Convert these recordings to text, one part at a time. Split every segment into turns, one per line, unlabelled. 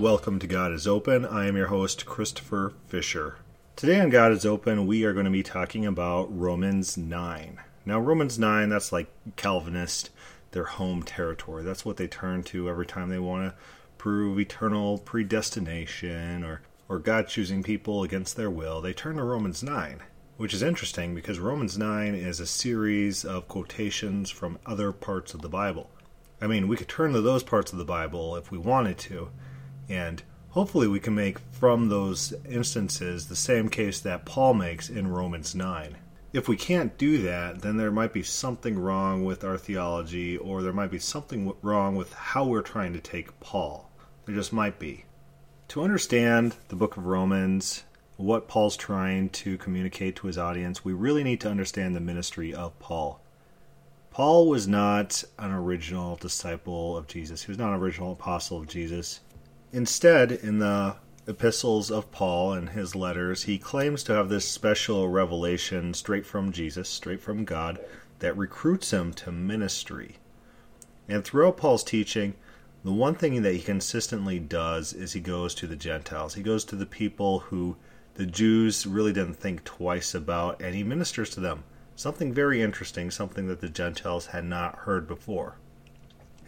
Welcome to God is Open. I am your host, Christopher Fisher. Today on God is Open, we are going to be talking about Romans 9. Now, Romans 9, that's like Calvinist, their home territory. That's what they turn to every time they want to prove eternal predestination or, or God choosing people against their will. They turn to Romans 9, which is interesting because Romans 9 is a series of quotations from other parts of the Bible. I mean, we could turn to those parts of the Bible if we wanted to, and hopefully we can make from those instances the same case that Paul makes in Romans 9 if we can't do that, then there might be something wrong with our theology, or there might be something wrong with how we're trying to take Paul. There just might be. To understand the book of Romans, what Paul's trying to communicate to his audience, we really need to understand the ministry of Paul. Paul was not an original disciple of Jesus, he was not an original apostle of Jesus. Instead, in the epistles of Paul and his letters, he claims to have this special revelation straight from Jesus, straight from God, that recruits him to ministry. And throughout Paul's teaching, the one thing that he consistently does is he goes to the Gentiles. He goes to the people who the Jews really didn't think twice about, and he ministers to them. Something very interesting, something that the Gentiles had not heard before.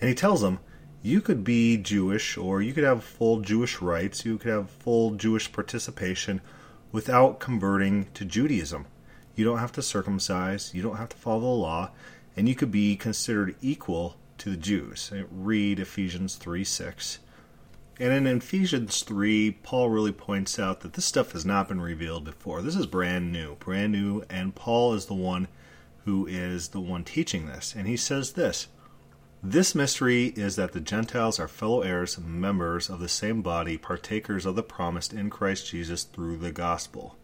And he tells them you could be Jewish or you could have full Jewish rights, you could have full Jewish participation without converting to Judaism. You don't have to circumcise, you don't have to follow the law, and you could be considered equal to the Jews. Read Ephesians 3 6. And in Ephesians 3, Paul really points out that this stuff has not been revealed before. This is brand new, brand new, and Paul is the one who is the one teaching this. And he says this this mystery is that the Gentiles are fellow heirs, members of the same body, partakers of the promised in Christ Jesus through the gospel.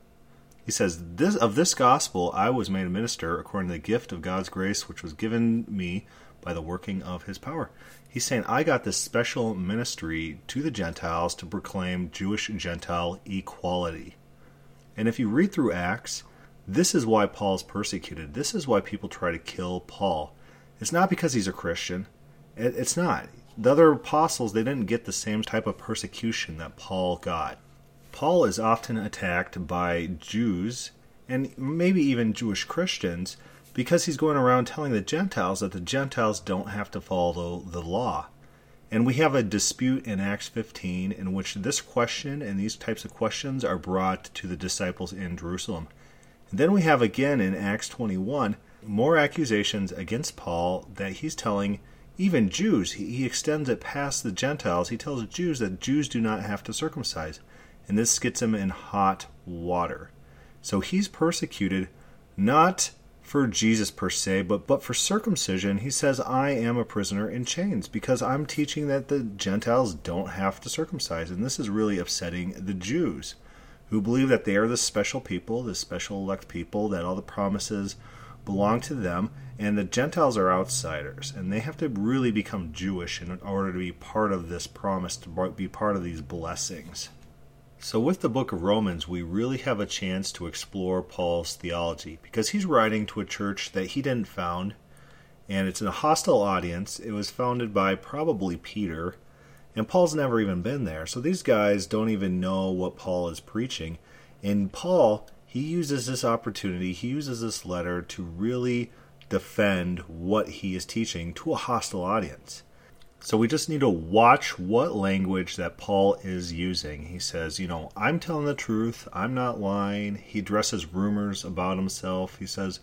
He says, this, Of this gospel I was made a minister according to the gift of God's grace which was given me by the working of his power. He's saying, I got this special ministry to the Gentiles to proclaim Jewish Gentile equality. And if you read through Acts, this is why Paul's persecuted. This is why people try to kill Paul. It's not because he's a Christian. it's not. The other apostles, they didn't get the same type of persecution that Paul got. Paul is often attacked by Jews and maybe even Jewish Christians because he's going around telling the Gentiles that the Gentiles don't have to follow the law. And we have a dispute in Acts 15 in which this question and these types of questions are brought to the disciples in Jerusalem. And then we have again in Acts 21 more accusations against Paul that he's telling even Jews. He, he extends it past the Gentiles. He tells Jews that Jews do not have to circumcise. And this gets him in hot water. So he's persecuted not for Jesus per se, but, but for circumcision. He says, I am a prisoner in chains because I'm teaching that the Gentiles don't have to circumcise. And this is really upsetting the Jews who believe that they are the special people, the special elect people, that all the promises belong to them, and the Gentiles are outsiders, and they have to really become Jewish in order to be part of this promise, to be part of these blessings. So, with the book of Romans, we really have a chance to explore Paul's theology because he's writing to a church that he didn't found, and it's in a hostile audience. It was founded by probably Peter, and Paul's never even been there. So, these guys don't even know what Paul is preaching. And Paul he uses this opportunity, he uses this letter to really defend what he is teaching to a hostile audience. So we just need to watch what language that Paul is using. He says, you know, I'm telling the truth, I'm not lying. He addresses rumors about himself. He says,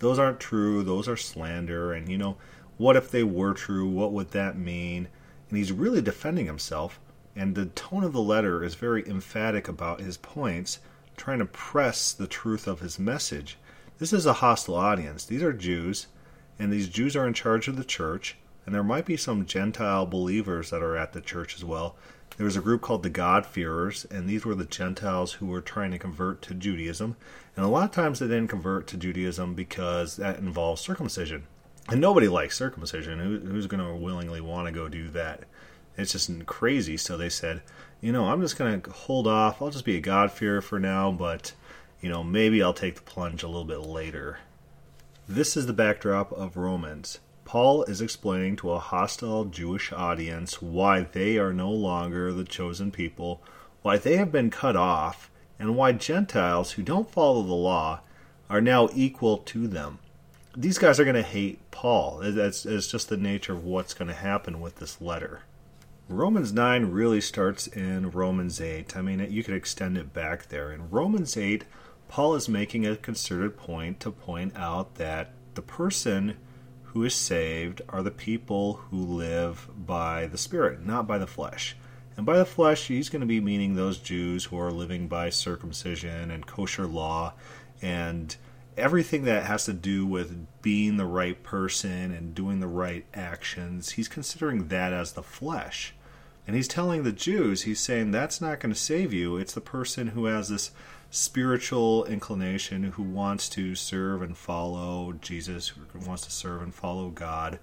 those aren't true, those are slander. And, you know, what if they were true? What would that mean? And he's really defending himself. And the tone of the letter is very emphatic about his points trying to press the truth of his message. This is a hostile audience. These are Jews, and these Jews are in charge of the church, and there might be some Gentile believers that are at the church as well. There was a group called the God-fearers, and these were the Gentiles who were trying to convert to Judaism. And a lot of times they didn't convert to Judaism because that involves circumcision. And nobody likes circumcision. Who, who's going to willingly want to go do that? It's just crazy. So they said, you know, I'm just going to hold off. I'll just be a God-fearer for now, but, you know, maybe I'll take the plunge a little bit later. This is the backdrop of Romans. Paul is explaining to a hostile Jewish audience why they are no longer the chosen people, why they have been cut off, and why Gentiles who don't follow the law are now equal to them. These guys are going to hate Paul. That's just the nature of what's going to happen with this letter. Romans 9 really starts in Romans 8. I mean, you could extend it back there. In Romans 8, Paul is making a concerted point to point out that the person who is saved are the people who live by the Spirit, not by the flesh. And by the flesh, he's going to be meaning those Jews who are living by circumcision and kosher law and everything that has to do with being the right person and doing the right actions. He's considering that as the flesh. And he's telling the Jews, he's saying that's not going to save you. It's the person who has this spiritual inclination who wants to serve and follow Jesus, who wants to serve and follow God.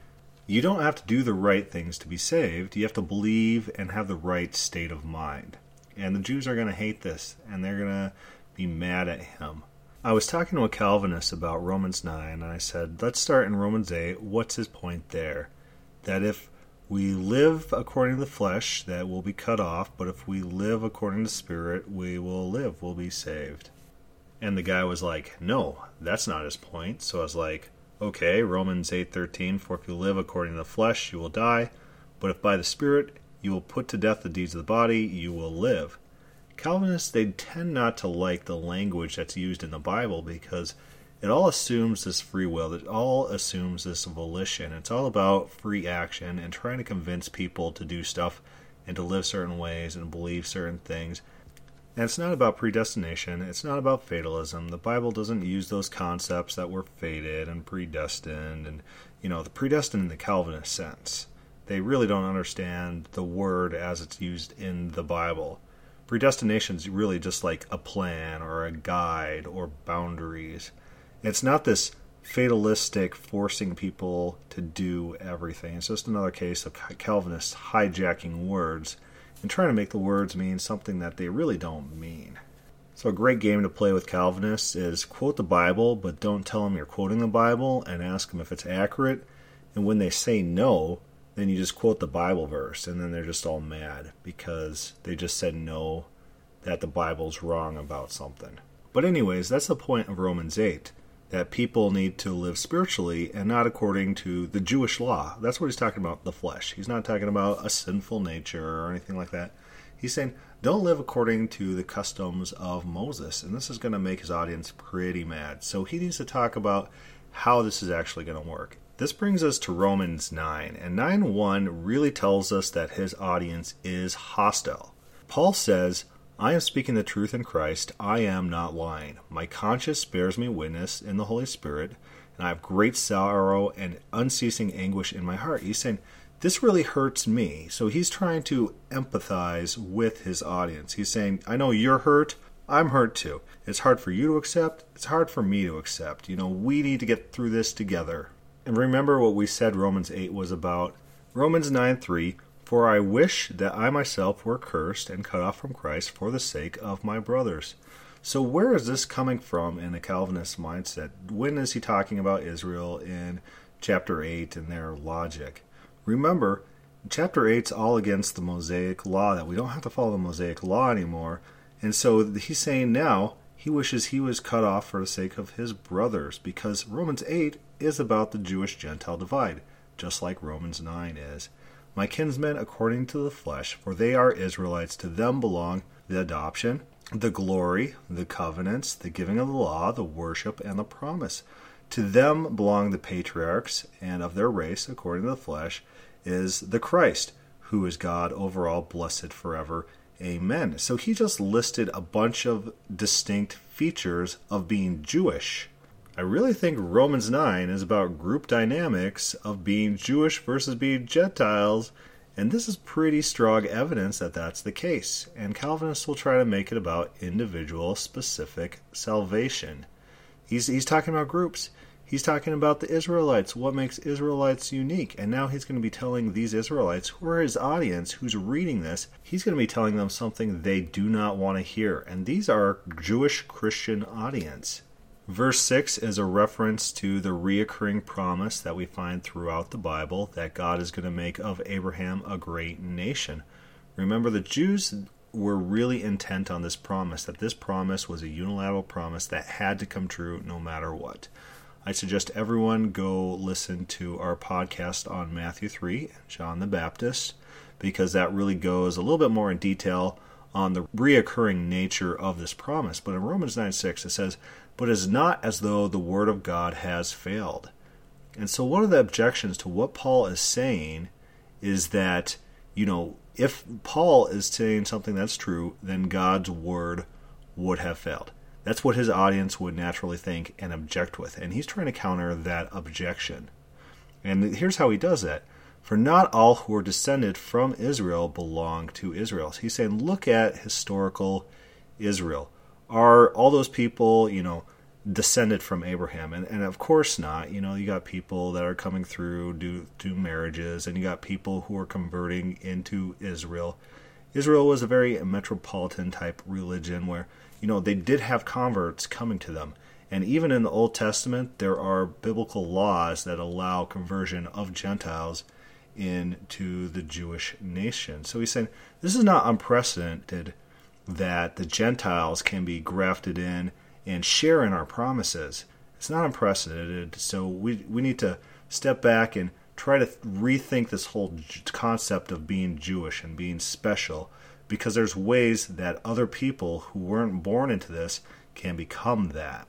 You don't have to do the right things to be saved. You have to believe and have the right state of mind. And the Jews are going to hate this, and they're going to be mad at him. I was talking to a Calvinist about Romans 9, and I said, let's start in Romans 8. What's his point there? That if we live according to the flesh, that will be cut off, but if we live according to spirit, we will live, we'll be saved. And the guy was like, "No, that's not his point." So I was like, "Okay, Romans 8:13, for if you live according to the flesh, you will die, but if by the spirit you will put to death the deeds of the body, you will live." Calvinists they tend not to like the language that's used in the Bible because it all assumes this free will. It all assumes this volition. It's all about free action and trying to convince people to do stuff and to live certain ways and believe certain things. And it's not about predestination. It's not about fatalism. The Bible doesn't use those concepts that we're fated and predestined and, you know, the predestined in the Calvinist sense. They really don't understand the word as it's used in the Bible. Predestination is really just like a plan or a guide or boundaries. It's not this fatalistic forcing people to do everything. It's just another case of Calvinists hijacking words and trying to make the words mean something that they really don't mean. So, a great game to play with Calvinists is quote the Bible, but don't tell them you're quoting the Bible and ask them if it's accurate. And when they say no, then you just quote the Bible verse, and then they're just all mad because they just said no, that the Bible's wrong about something. But, anyways, that's the point of Romans 8 that people need to live spiritually and not according to the Jewish law. That's what he's talking about, the flesh. He's not talking about a sinful nature or anything like that. He's saying, don't live according to the customs of Moses. And this is going to make his audience pretty mad. So he needs to talk about how this is actually going to work. This brings us to Romans 9, and 9 1 really tells us that his audience is hostile. Paul says, I am speaking the truth in Christ. I am not lying. My conscience bears me witness in the Holy Spirit, and I have great sorrow and unceasing anguish in my heart. He's saying, This really hurts me. So he's trying to empathize with his audience. He's saying, I know you're hurt. I'm hurt too. It's hard for you to accept. It's hard for me to accept. You know, we need to get through this together. And remember what we said Romans 8 was about. Romans 9 3 for I wish that I myself were cursed and cut off from Christ for the sake of my brothers. So, where is this coming from in a Calvinist mindset? When is he talking about Israel in chapter 8 and their logic? Remember, chapter 8 is all against the Mosaic law, that we don't have to follow the Mosaic law anymore. And so he's saying now he wishes he was cut off for the sake of his brothers, because Romans 8 is about the Jewish Gentile divide, just like Romans 9 is. My kinsmen according to the flesh, for they are Israelites, to them belong the adoption, the glory, the covenants, the giving of the law, the worship, and the promise. To them belong the patriarchs, and of their race, according to the flesh, is the Christ, who is God over all, blessed forever. Amen. So he just listed a bunch of distinct features of being Jewish. I really think Romans 9 is about group dynamics of being Jewish versus being Gentiles, and this is pretty strong evidence that that's the case. And Calvinists will try to make it about individual specific salvation. He's, he's talking about groups. He's talking about the Israelites, what makes Israelites unique. And now he's going to be telling these Israelites, who are his audience, who's reading this, he's going to be telling them something they do not want to hear. And these are Jewish Christian audience. Verse 6 is a reference to the reoccurring promise that we find throughout the Bible that God is going to make of Abraham a great nation. Remember, the Jews were really intent on this promise, that this promise was a unilateral promise that had to come true no matter what. I suggest everyone go listen to our podcast on Matthew 3 and John the Baptist because that really goes a little bit more in detail on the reoccurring nature of this promise. But in Romans 9 6, it says, But it is not as though the word of God has failed. And so, one of the objections to what Paul is saying is that, you know, if Paul is saying something that's true, then God's word would have failed. That's what his audience would naturally think and object with. And he's trying to counter that objection. And here's how he does that for not all who are descended from Israel belong to Israel. So he's saying, look at historical Israel. Are all those people, you know, descended from Abraham? And, and of course not. You know, you got people that are coming through due to marriages, and you got people who are converting into Israel. Israel was a very metropolitan type religion where, you know, they did have converts coming to them. And even in the Old Testament, there are biblical laws that allow conversion of Gentiles into the Jewish nation. So he's saying this is not unprecedented that the Gentiles can be grafted in and share in our promises. It's not unprecedented. So we, we need to step back and try to rethink this whole concept of being Jewish and being special because there's ways that other people who weren't born into this can become that.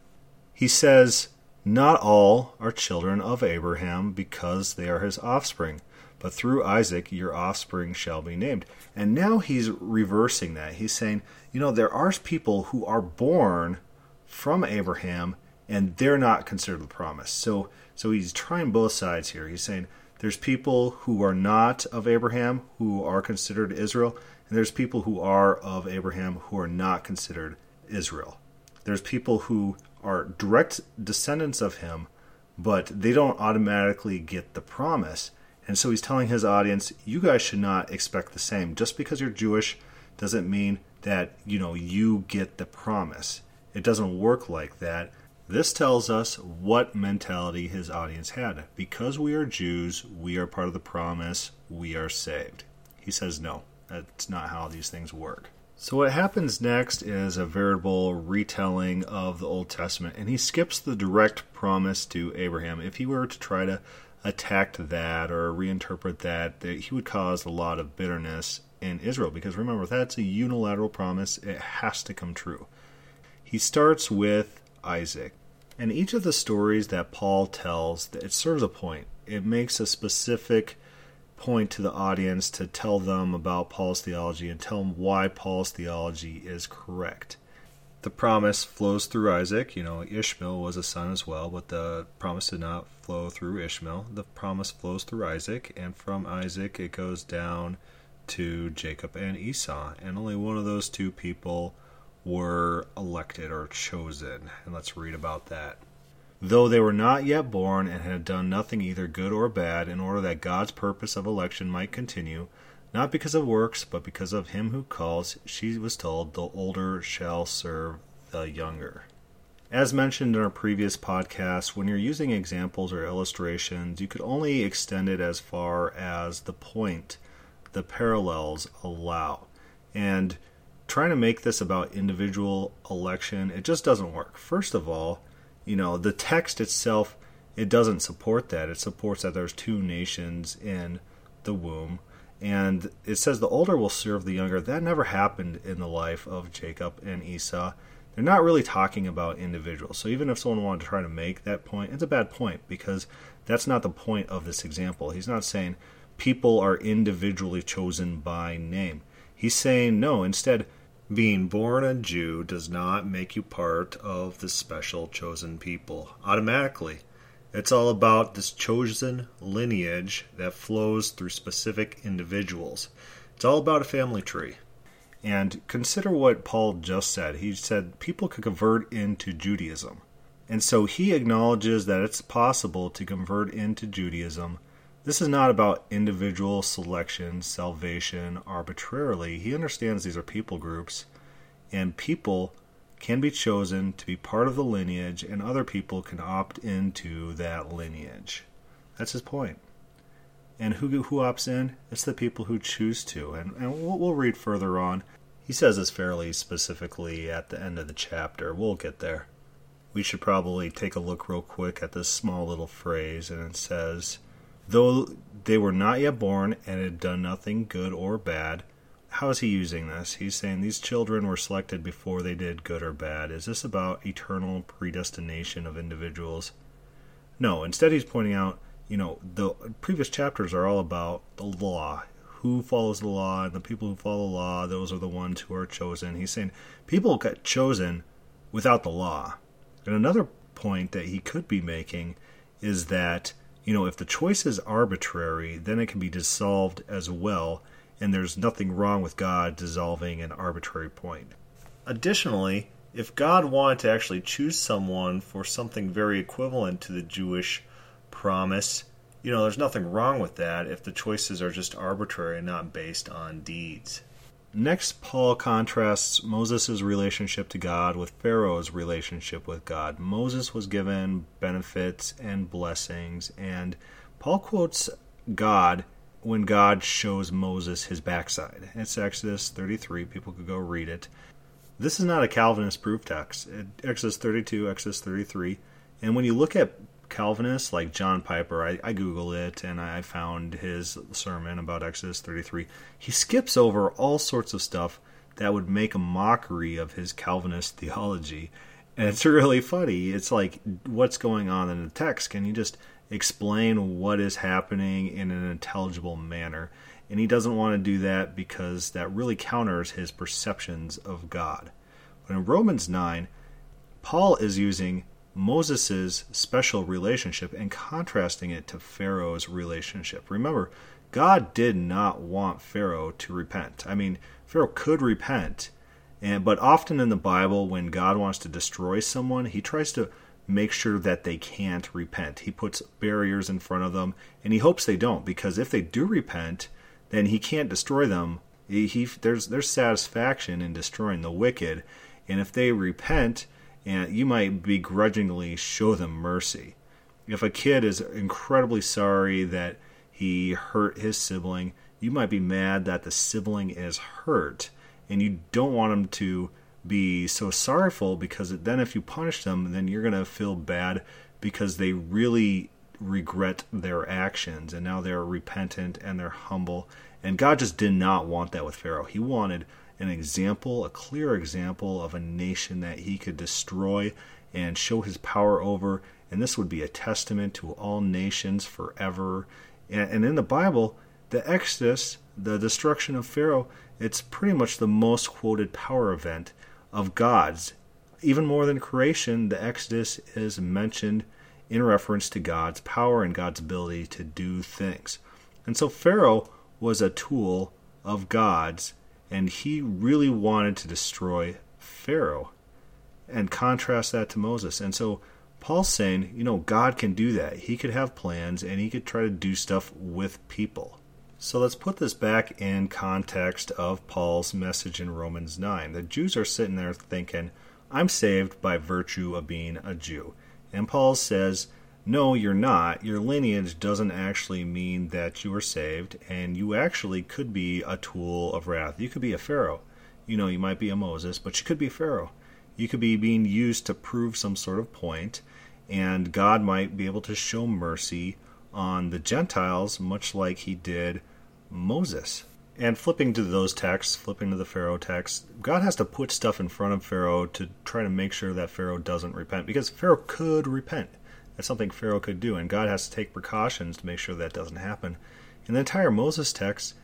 He says, Not all are children of Abraham because they are his offspring but through Isaac your offspring shall be named. And now he's reversing that. He's saying, you know, there are people who are born from Abraham and they're not considered the promise. So so he's trying both sides here. He's saying there's people who are not of Abraham who are considered Israel, and there's people who are of Abraham who are not considered Israel. There's people who are direct descendants of him, but they don't automatically get the promise. And so he's telling his audience, you guys should not expect the same. Just because you're Jewish doesn't mean that, you know, you get the promise. It doesn't work like that. This tells us what mentality his audience had. Because we are Jews, we are part of the promise, we are saved. He says no, that's not how these things work. So, what happens next is a veritable retelling of the Old Testament, and he skips the direct promise to Abraham. If he were to try to attacked that or reinterpret that, that he would cause a lot of bitterness in Israel. Because remember, that's a unilateral promise, it has to come true. He starts with Isaac. And each of the stories that Paul tells, it serves a point. It makes a specific point to the audience to tell them about Paul's theology and tell them why Paul's theology is correct the promise flows through Isaac. You know, Ishmael was a son as well, but the promise did not flow through Ishmael. The promise flows through Isaac, and from Isaac it goes down to Jacob and Esau. And only one of those two people were elected or chosen. And let's read about that. Though they were not yet born and had done nothing either good or bad, in order that God's purpose of election might continue, not because of works, but because of him who calls, she was told, The older shall serve the younger. As mentioned in our previous podcast, when you're using examples or illustrations, you could only extend it as far as the point the parallels allow. And trying to make this about individual election, it just doesn't work. First of all, you know, the text itself, it doesn't support that. It supports that there's two nations in the womb and it says the older will serve the younger. That never happened in the life of Jacob and Esau. They're not really talking about individuals. So even if someone wanted to try to make that point, it's a bad point because that's not the point of this example. He's not saying people are individually chosen by name. He's saying no, instead, being born a Jew does not make you part of the special chosen people automatically. It's all about this chosen lineage that flows through specific individuals. It's all about a family tree. And consider what Paul just said. He said people could convert into Judaism. And so he acknowledges that it's possible to convert into Judaism. This is not about individual selection, salvation arbitrarily. He understands these are people groups, and people can be chosen to be part of the lineage, and other people can opt into that lineage. That's his point. And who, who opts in? It's the people who choose to. And, and we'll, we'll read further on. He says this fairly specifically at the end of the chapter. We'll get there. We should probably take a look real quick at this small little phrase, and it says, Though they were not yet born and had done nothing good or bad, how is he using this? He's saying these children were selected before they did good or bad. Is this about eternal predestination of individuals? No, instead he's pointing out, you know, the previous chapters are all about the law. Who follows the law and the people who follow the law, those are the ones who are chosen. He's saying people get chosen without the law. And another point that he could be making is that, you know, if the choice is arbitrary, then it can be dissolved as well and there's nothing wrong with God dissolving an arbitrary point. Additionally, if God wanted to actually choose someone for something very equivalent to the Jewish promise, you know, there's nothing wrong with that if the choices are just arbitrary and not based on deeds. Next, Paul contrasts Moses' relationship to God with Pharaoh's relationship with God. Moses was given benefits and blessings, and Paul quotes God when God shows Moses his backside. It's Exodus 33. People could go read it. This is not a Calvinist proof text. Exodus 32, Exodus 33. And when you look at Calvinists like John Piper, I, I Google it and I found his sermon about Exodus 33. He skips over all sorts of stuff that would make a mockery of his Calvinist theology. And it's really funny. It's like, what's going on in the text? Can you just explain what is happening in an intelligible manner. And he doesn't want to do that because that really counters his perceptions of God. But in Romans 9, Paul is using Moses' special relationship and contrasting it to Pharaoh's relationship. Remember, God did not want Pharaoh to repent. I mean, Pharaoh could repent, and but often in the Bible when God wants to destroy someone, he tries to make sure that they can't repent. He puts barriers in front of them, and he hopes they don't, because if they do repent, then he can't destroy them. He, he there's there's satisfaction in destroying the wicked, and if they repent, and you might begrudgingly show them mercy. If a kid is incredibly sorry that he hurt his sibling, you might be mad that the sibling is hurt, and you don't want him to be so sorrowful because then if you punish them, then you're going to feel bad because they really regret their actions and now they're repentant and they're humble. And God just did not want that with Pharaoh. He wanted an example, a clear example of a nation that he could destroy and show his power over. And this would be a testament to all nations forever. And in the Bible, the Exodus, the destruction of Pharaoh, it's pretty much the most quoted power event of God's. Even more than creation, the Exodus is mentioned in reference to God's power and God's ability to do things. And so Pharaoh was a tool of God's, and he really wanted to destroy Pharaoh. And contrast that to Moses. And so Paul's saying, you know, God can do that. He could have plans and he could try to do stuff with people. So let's put this back in context of Paul's message in Romans 9. The Jews are sitting there thinking, I'm saved by virtue of being a Jew. And Paul says, No, you're not. Your lineage doesn't actually mean that you are saved, and you actually could be a tool of wrath. You could be a Pharaoh. You know, you might be a Moses, but you could be Pharaoh. You could be being used to prove some sort of point, and God might be able to show mercy on the Gentiles, much like he did Moses. And flipping to those texts, flipping to the Pharaoh text, God has to put stuff in front of Pharaoh to try to make sure that Pharaoh doesn't repent. Because Pharaoh could repent. That's something Pharaoh could do, and God has to take precautions to make sure that doesn't happen. In the entire Moses text,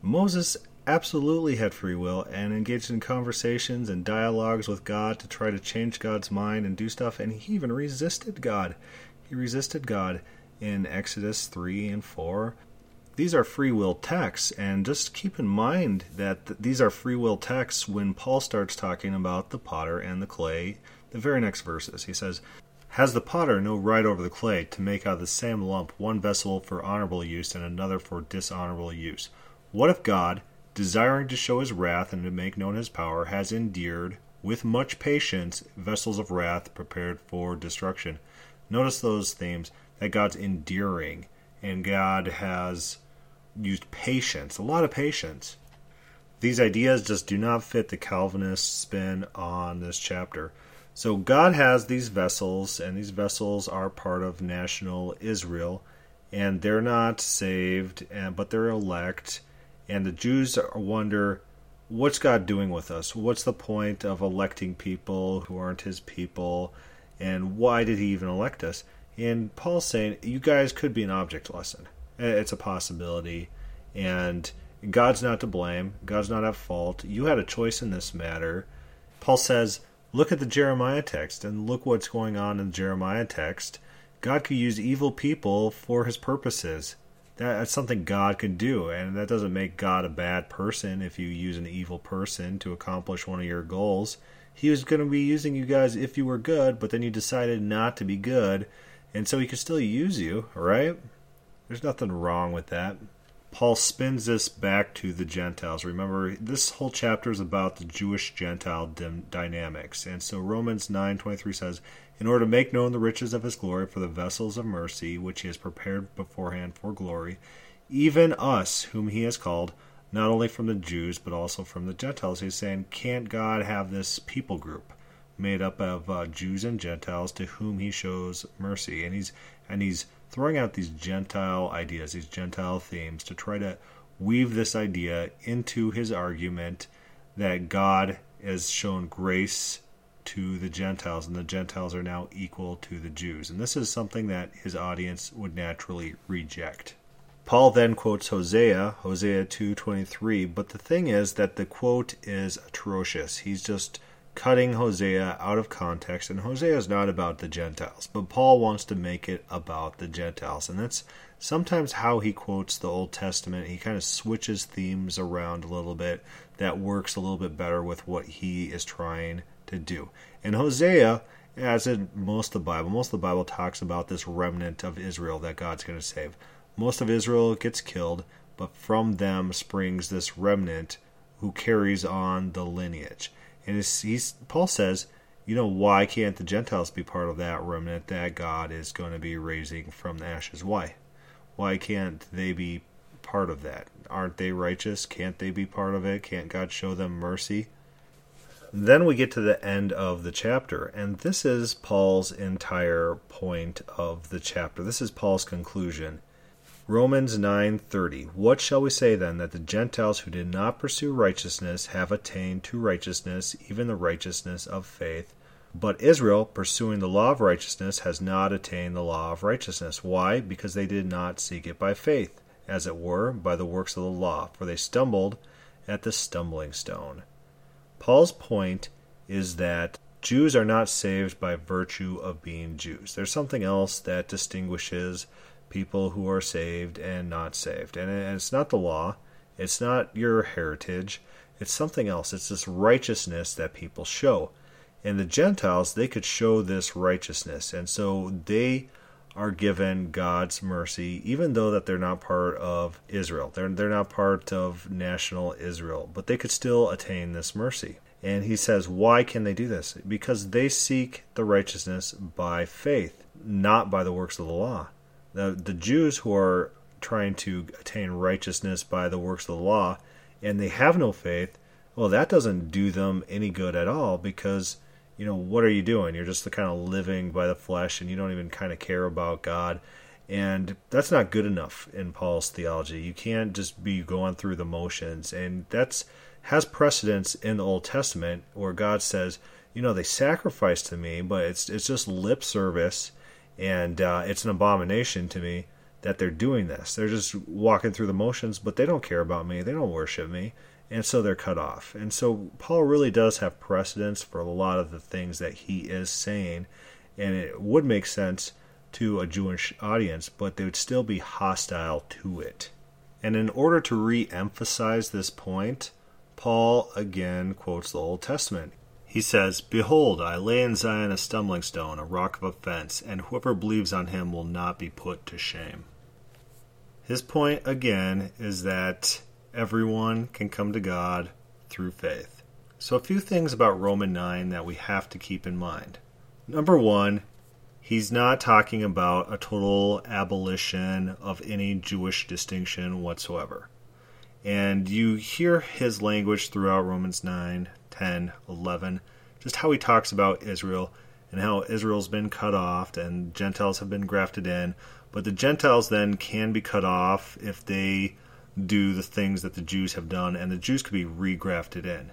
Moses absolutely had free will and engaged in conversations and dialogues with God to try to change God's mind and do stuff, and he even resisted God. He resisted God in Exodus 3 and 4. These are free will texts, and just keep in mind that these are free will texts when Paul starts talking about the potter and the clay. The very next verses, he says, Has the potter no right over the clay to make out of the same lump one vessel for honorable use and another for dishonorable use? What if God, desiring to show his wrath and to make known his power, has endured with much patience, vessels of wrath prepared for destruction. Notice those themes that God's endearing and God has used patience, a lot of patience. These ideas just do not fit the Calvinist spin on this chapter. So God has these vessels, and these vessels are part of national Israel, and they're not saved, and but they're elect. And the Jews wonder, what's God doing with us? What's the point of electing people who aren't His people, and why did He even elect us? And Paul's saying, you guys could be an object lesson. It's a possibility, and God's not to blame. God's not at fault. You had a choice in this matter. Paul says, look at the Jeremiah text and look what's going on in the Jeremiah text. God could use evil people for his purposes. that's something God can do, and that doesn't make God a bad person if you use an evil person to accomplish one of your goals. He was going to be using you guys if you were good, but then you decided not to be good, and so he could still use you, right? There's nothing wrong with that. Paul spins this back to the Gentiles. Remember, this whole chapter is about the Jewish Gentile dim- dynamics. And so Romans 9:23 says, "In order to make known the riches of his glory for the vessels of mercy which he has prepared beforehand for glory, even us whom he has called, not only from the Jews but also from the Gentiles." He's saying, "Can't God have this people group made up of uh, Jews and Gentiles to whom he shows mercy?" And he's and he's throwing out these Gentile ideas, these Gentile themes, to try to weave this idea into his argument that God has shown grace to the Gentiles, and the Gentiles are now equal to the Jews. And this is something that his audience would naturally reject. Paul then quotes Hosea, Hosea 2:23, but the thing is that the quote is atrocious. He's just cutting Hosea out of context, and Hosea is not about the Gentiles, but Paul wants to make it about the Gentiles, and that's sometimes how he quotes the Old Testament. He kind of switches themes around a little bit that works a little bit better with what he is trying to do. And Hosea, as in most of the Bible, most of the Bible talks about this remnant of Israel that God's going to save. Most of Israel gets killed, but from them springs this remnant who carries on the lineage. And he's, Paul says, you know, why can't the Gentiles be part of that remnant that God is going to be raising from the ashes? Why? Why can't they be part of that? Aren't they righteous? Can't they be part of it? Can't God show them mercy? Then we get to the end of the chapter, and this is Paul's entire point of the chapter. This is Paul's conclusion. Romans 9:30 What shall we say then that the Gentiles who did not pursue righteousness have attained to righteousness even the righteousness of faith? But Israel pursuing the law of righteousness has not attained the law of righteousness. Why? Because they did not seek it by faith as it were by the works of the law for they stumbled at the stumbling stone. Paul's point is that Jews are not saved by virtue of being Jews. There's something else that distinguishes people who are saved and not saved. And it's not the law, it's not your heritage, it's something else. It's this righteousness that people show. And the Gentiles, they could show this righteousness. And so they are given God's mercy, even though that they're not part of Israel. They're, they're not part of national Israel, but they could still attain this mercy. And he says, why can they do this? Because they seek the righteousness by faith, not by the works of the law. The, the Jews who are trying to attain righteousness by the works of the law and they have no faith, well, that doesn't do them any good at all because, you know, what are you doing? You're just kind of living by the flesh and you don't even kind of care about God. And that's not good enough in Paul's theology. You can't just be going through the motions. And that's has precedence in the Old Testament where God says, you know, they sacrifice to me, but it's it's just lip service and uh, it's an abomination to me that they're doing this. They're just walking through the motions, but they don't care about me. They don't worship me. And so they're cut off. And so Paul really does have precedence for a lot of the things that he is saying. And it would make sense to a Jewish audience, but they would still be hostile to it. And in order to re emphasize this point, Paul again quotes the Old Testament. He says, Behold, I lay in Zion a stumbling stone, a rock of offense, and whoever believes on him will not be put to shame. His point, again, is that everyone can come to God through faith. So, a few things about Roman 9 that we have to keep in mind. Number one, he's not talking about a total abolition of any Jewish distinction whatsoever. And you hear his language throughout Romans 9, 10, 11, just how he talks about Israel and how Israel's been cut off and Gentiles have been grafted in. But the Gentiles then can be cut off if they do the things that the Jews have done, and the Jews could be regrafted in.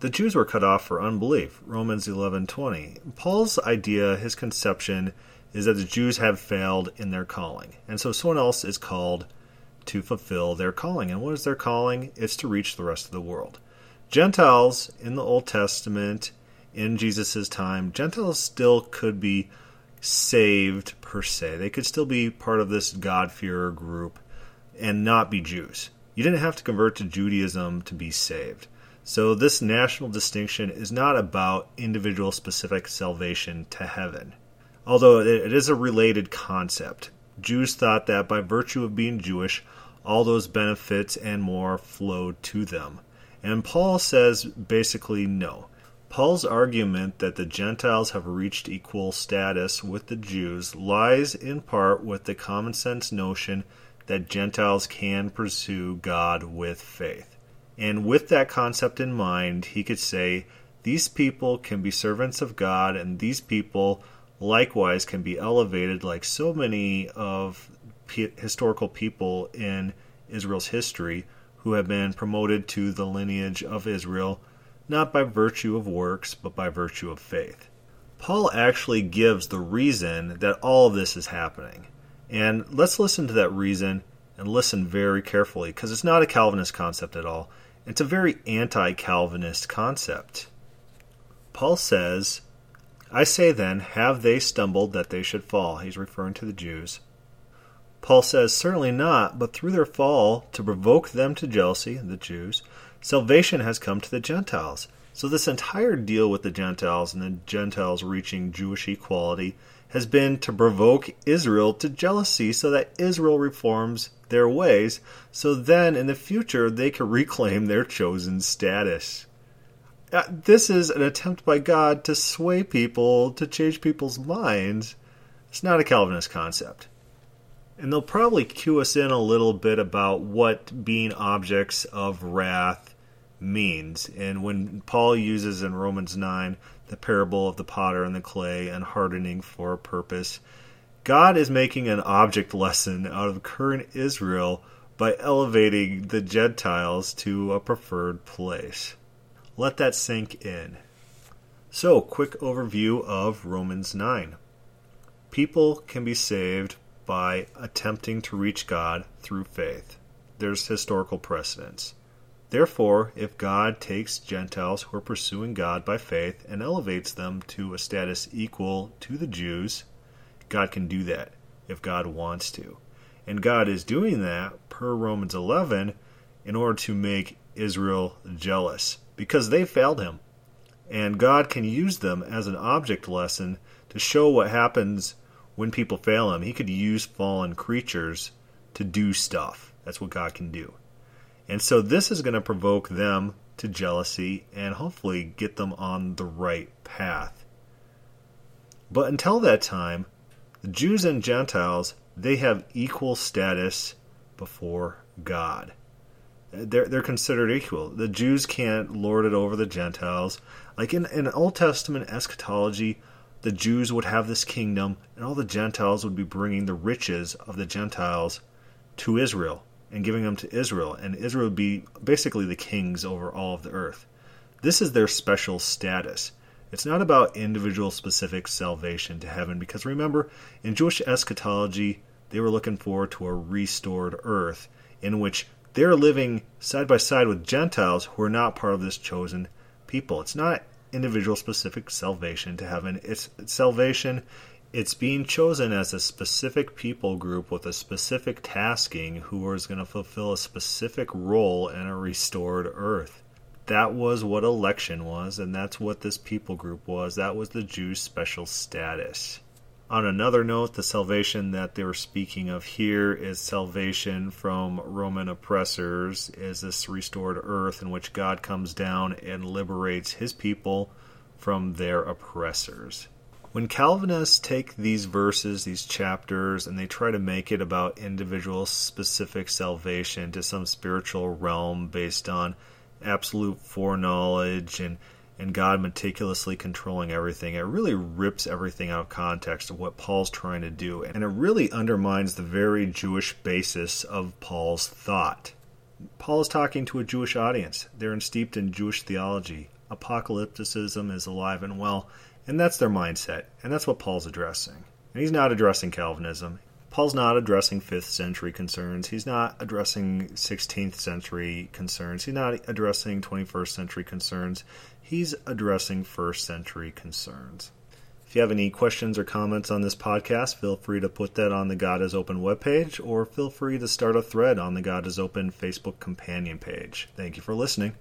The Jews were cut off for unbelief. Romans 11:20. Paul's idea, his conception, is that the Jews have failed in their calling, and so someone else is called to fulfill their calling. And what is their calling? It's to reach the rest of the world. Gentiles in the Old Testament, in Jesus' time, Gentiles still could be saved per se. They could still be part of this God-fearer group and not be Jews. You didn't have to convert to Judaism to be saved. So, this national distinction is not about individual specific salvation to heaven, although it is a related concept. Jews thought that by virtue of being Jewish, all those benefits and more flowed to them. And Paul says basically no. Paul's argument that the Gentiles have reached equal status with the Jews lies in part with the common sense notion that Gentiles can pursue God with faith. And with that concept in mind, he could say, these people can be servants of God, and these people likewise can be elevated like so many of historical people in Israel's history who have been promoted to the lineage of Israel not by virtue of works, but by virtue of faith. Paul actually gives the reason that all of this is happening. And let's listen to that reason and listen very carefully because it's not a Calvinist concept at all. It's a very anti Calvinist concept. Paul says, I say then, have they stumbled that they should fall? He's referring to the Jews. Paul says, Certainly not, but through their fall, to provoke them to jealousy, the Jews, salvation has come to the Gentiles. So, this entire deal with the Gentiles and the Gentiles reaching Jewish equality has been to provoke Israel to jealousy so that Israel reforms their ways, so then in the future they can reclaim their chosen status. Uh, this is an attempt by God to sway people, to change people's minds. It's not a Calvinist concept. And they'll probably cue us in a little bit about what being objects of wrath means. And when Paul uses in Romans 9 the parable of the potter and the clay and hardening for a purpose, God is making an object lesson out of current Israel by elevating the Gentiles to a preferred place. Let that sink in. So, quick overview of Romans 9. People can be saved by attempting to reach God through faith. There's historical precedence. Therefore, if God takes Gentiles who are pursuing God by faith and elevates them to a status equal to the Jews, God can do that if God wants to. And God is doing that, per Romans 11, in order to make Israel jealous because they failed him. And God can use them as an object lesson to show what happens when people fail him. He could use fallen creatures to do stuff. That's what God can do. And so this is going to provoke them to jealousy and hopefully get them on the right path. But until that time, the Jews and Gentiles, they have equal status before God. They're, they're considered equal. The Jews can't lord it over the Gentiles. Like in, in Old Testament eschatology, the Jews would have this kingdom, and all the Gentiles would be bringing the riches of the Gentiles to Israel and giving them to Israel, and Israel would be basically the kings over all of the earth. This is their special status. It's not about individual specific salvation to heaven, because remember, in Jewish eschatology, they were looking forward to a restored earth in which they're living side by side with Gentiles who are not part of this chosen people. It's not individual specific salvation to heaven, it's, salvation it's being chosen as a specific people group with a specific tasking who is going to fulfill a specific role in a restored earth. That was what election was, and that's what this people group was. That was the Jews' special status. On another note, the salvation that they were speaking of here is salvation from Roman oppressors, is this restored earth in which God comes down and liberates his people from their oppressors. When Calvinists take these verses, these chapters, and they try to make it about individual specific salvation to some spiritual realm based on absolute foreknowledge and and God meticulously controlling everything, it really rips everything out of context of what Paul's trying to do. And it really undermines the very Jewish basis of Paul's thought. Paul is talking to a Jewish audience. They're steeped in Jewish theology. Apocalypticism is alive and well, and that's their mindset. And that's what Paul's addressing. And he's not addressing Calvinism. Paul's not addressing 5th century concerns. He's not addressing 16th century concerns. He's not addressing 21st century concerns he's addressing first century concerns. If you have any questions or comments on this podcast, feel free to put that on the God is Open webpage or feel free to start a thread on the God is Open Facebook companion page. Thank you for listening.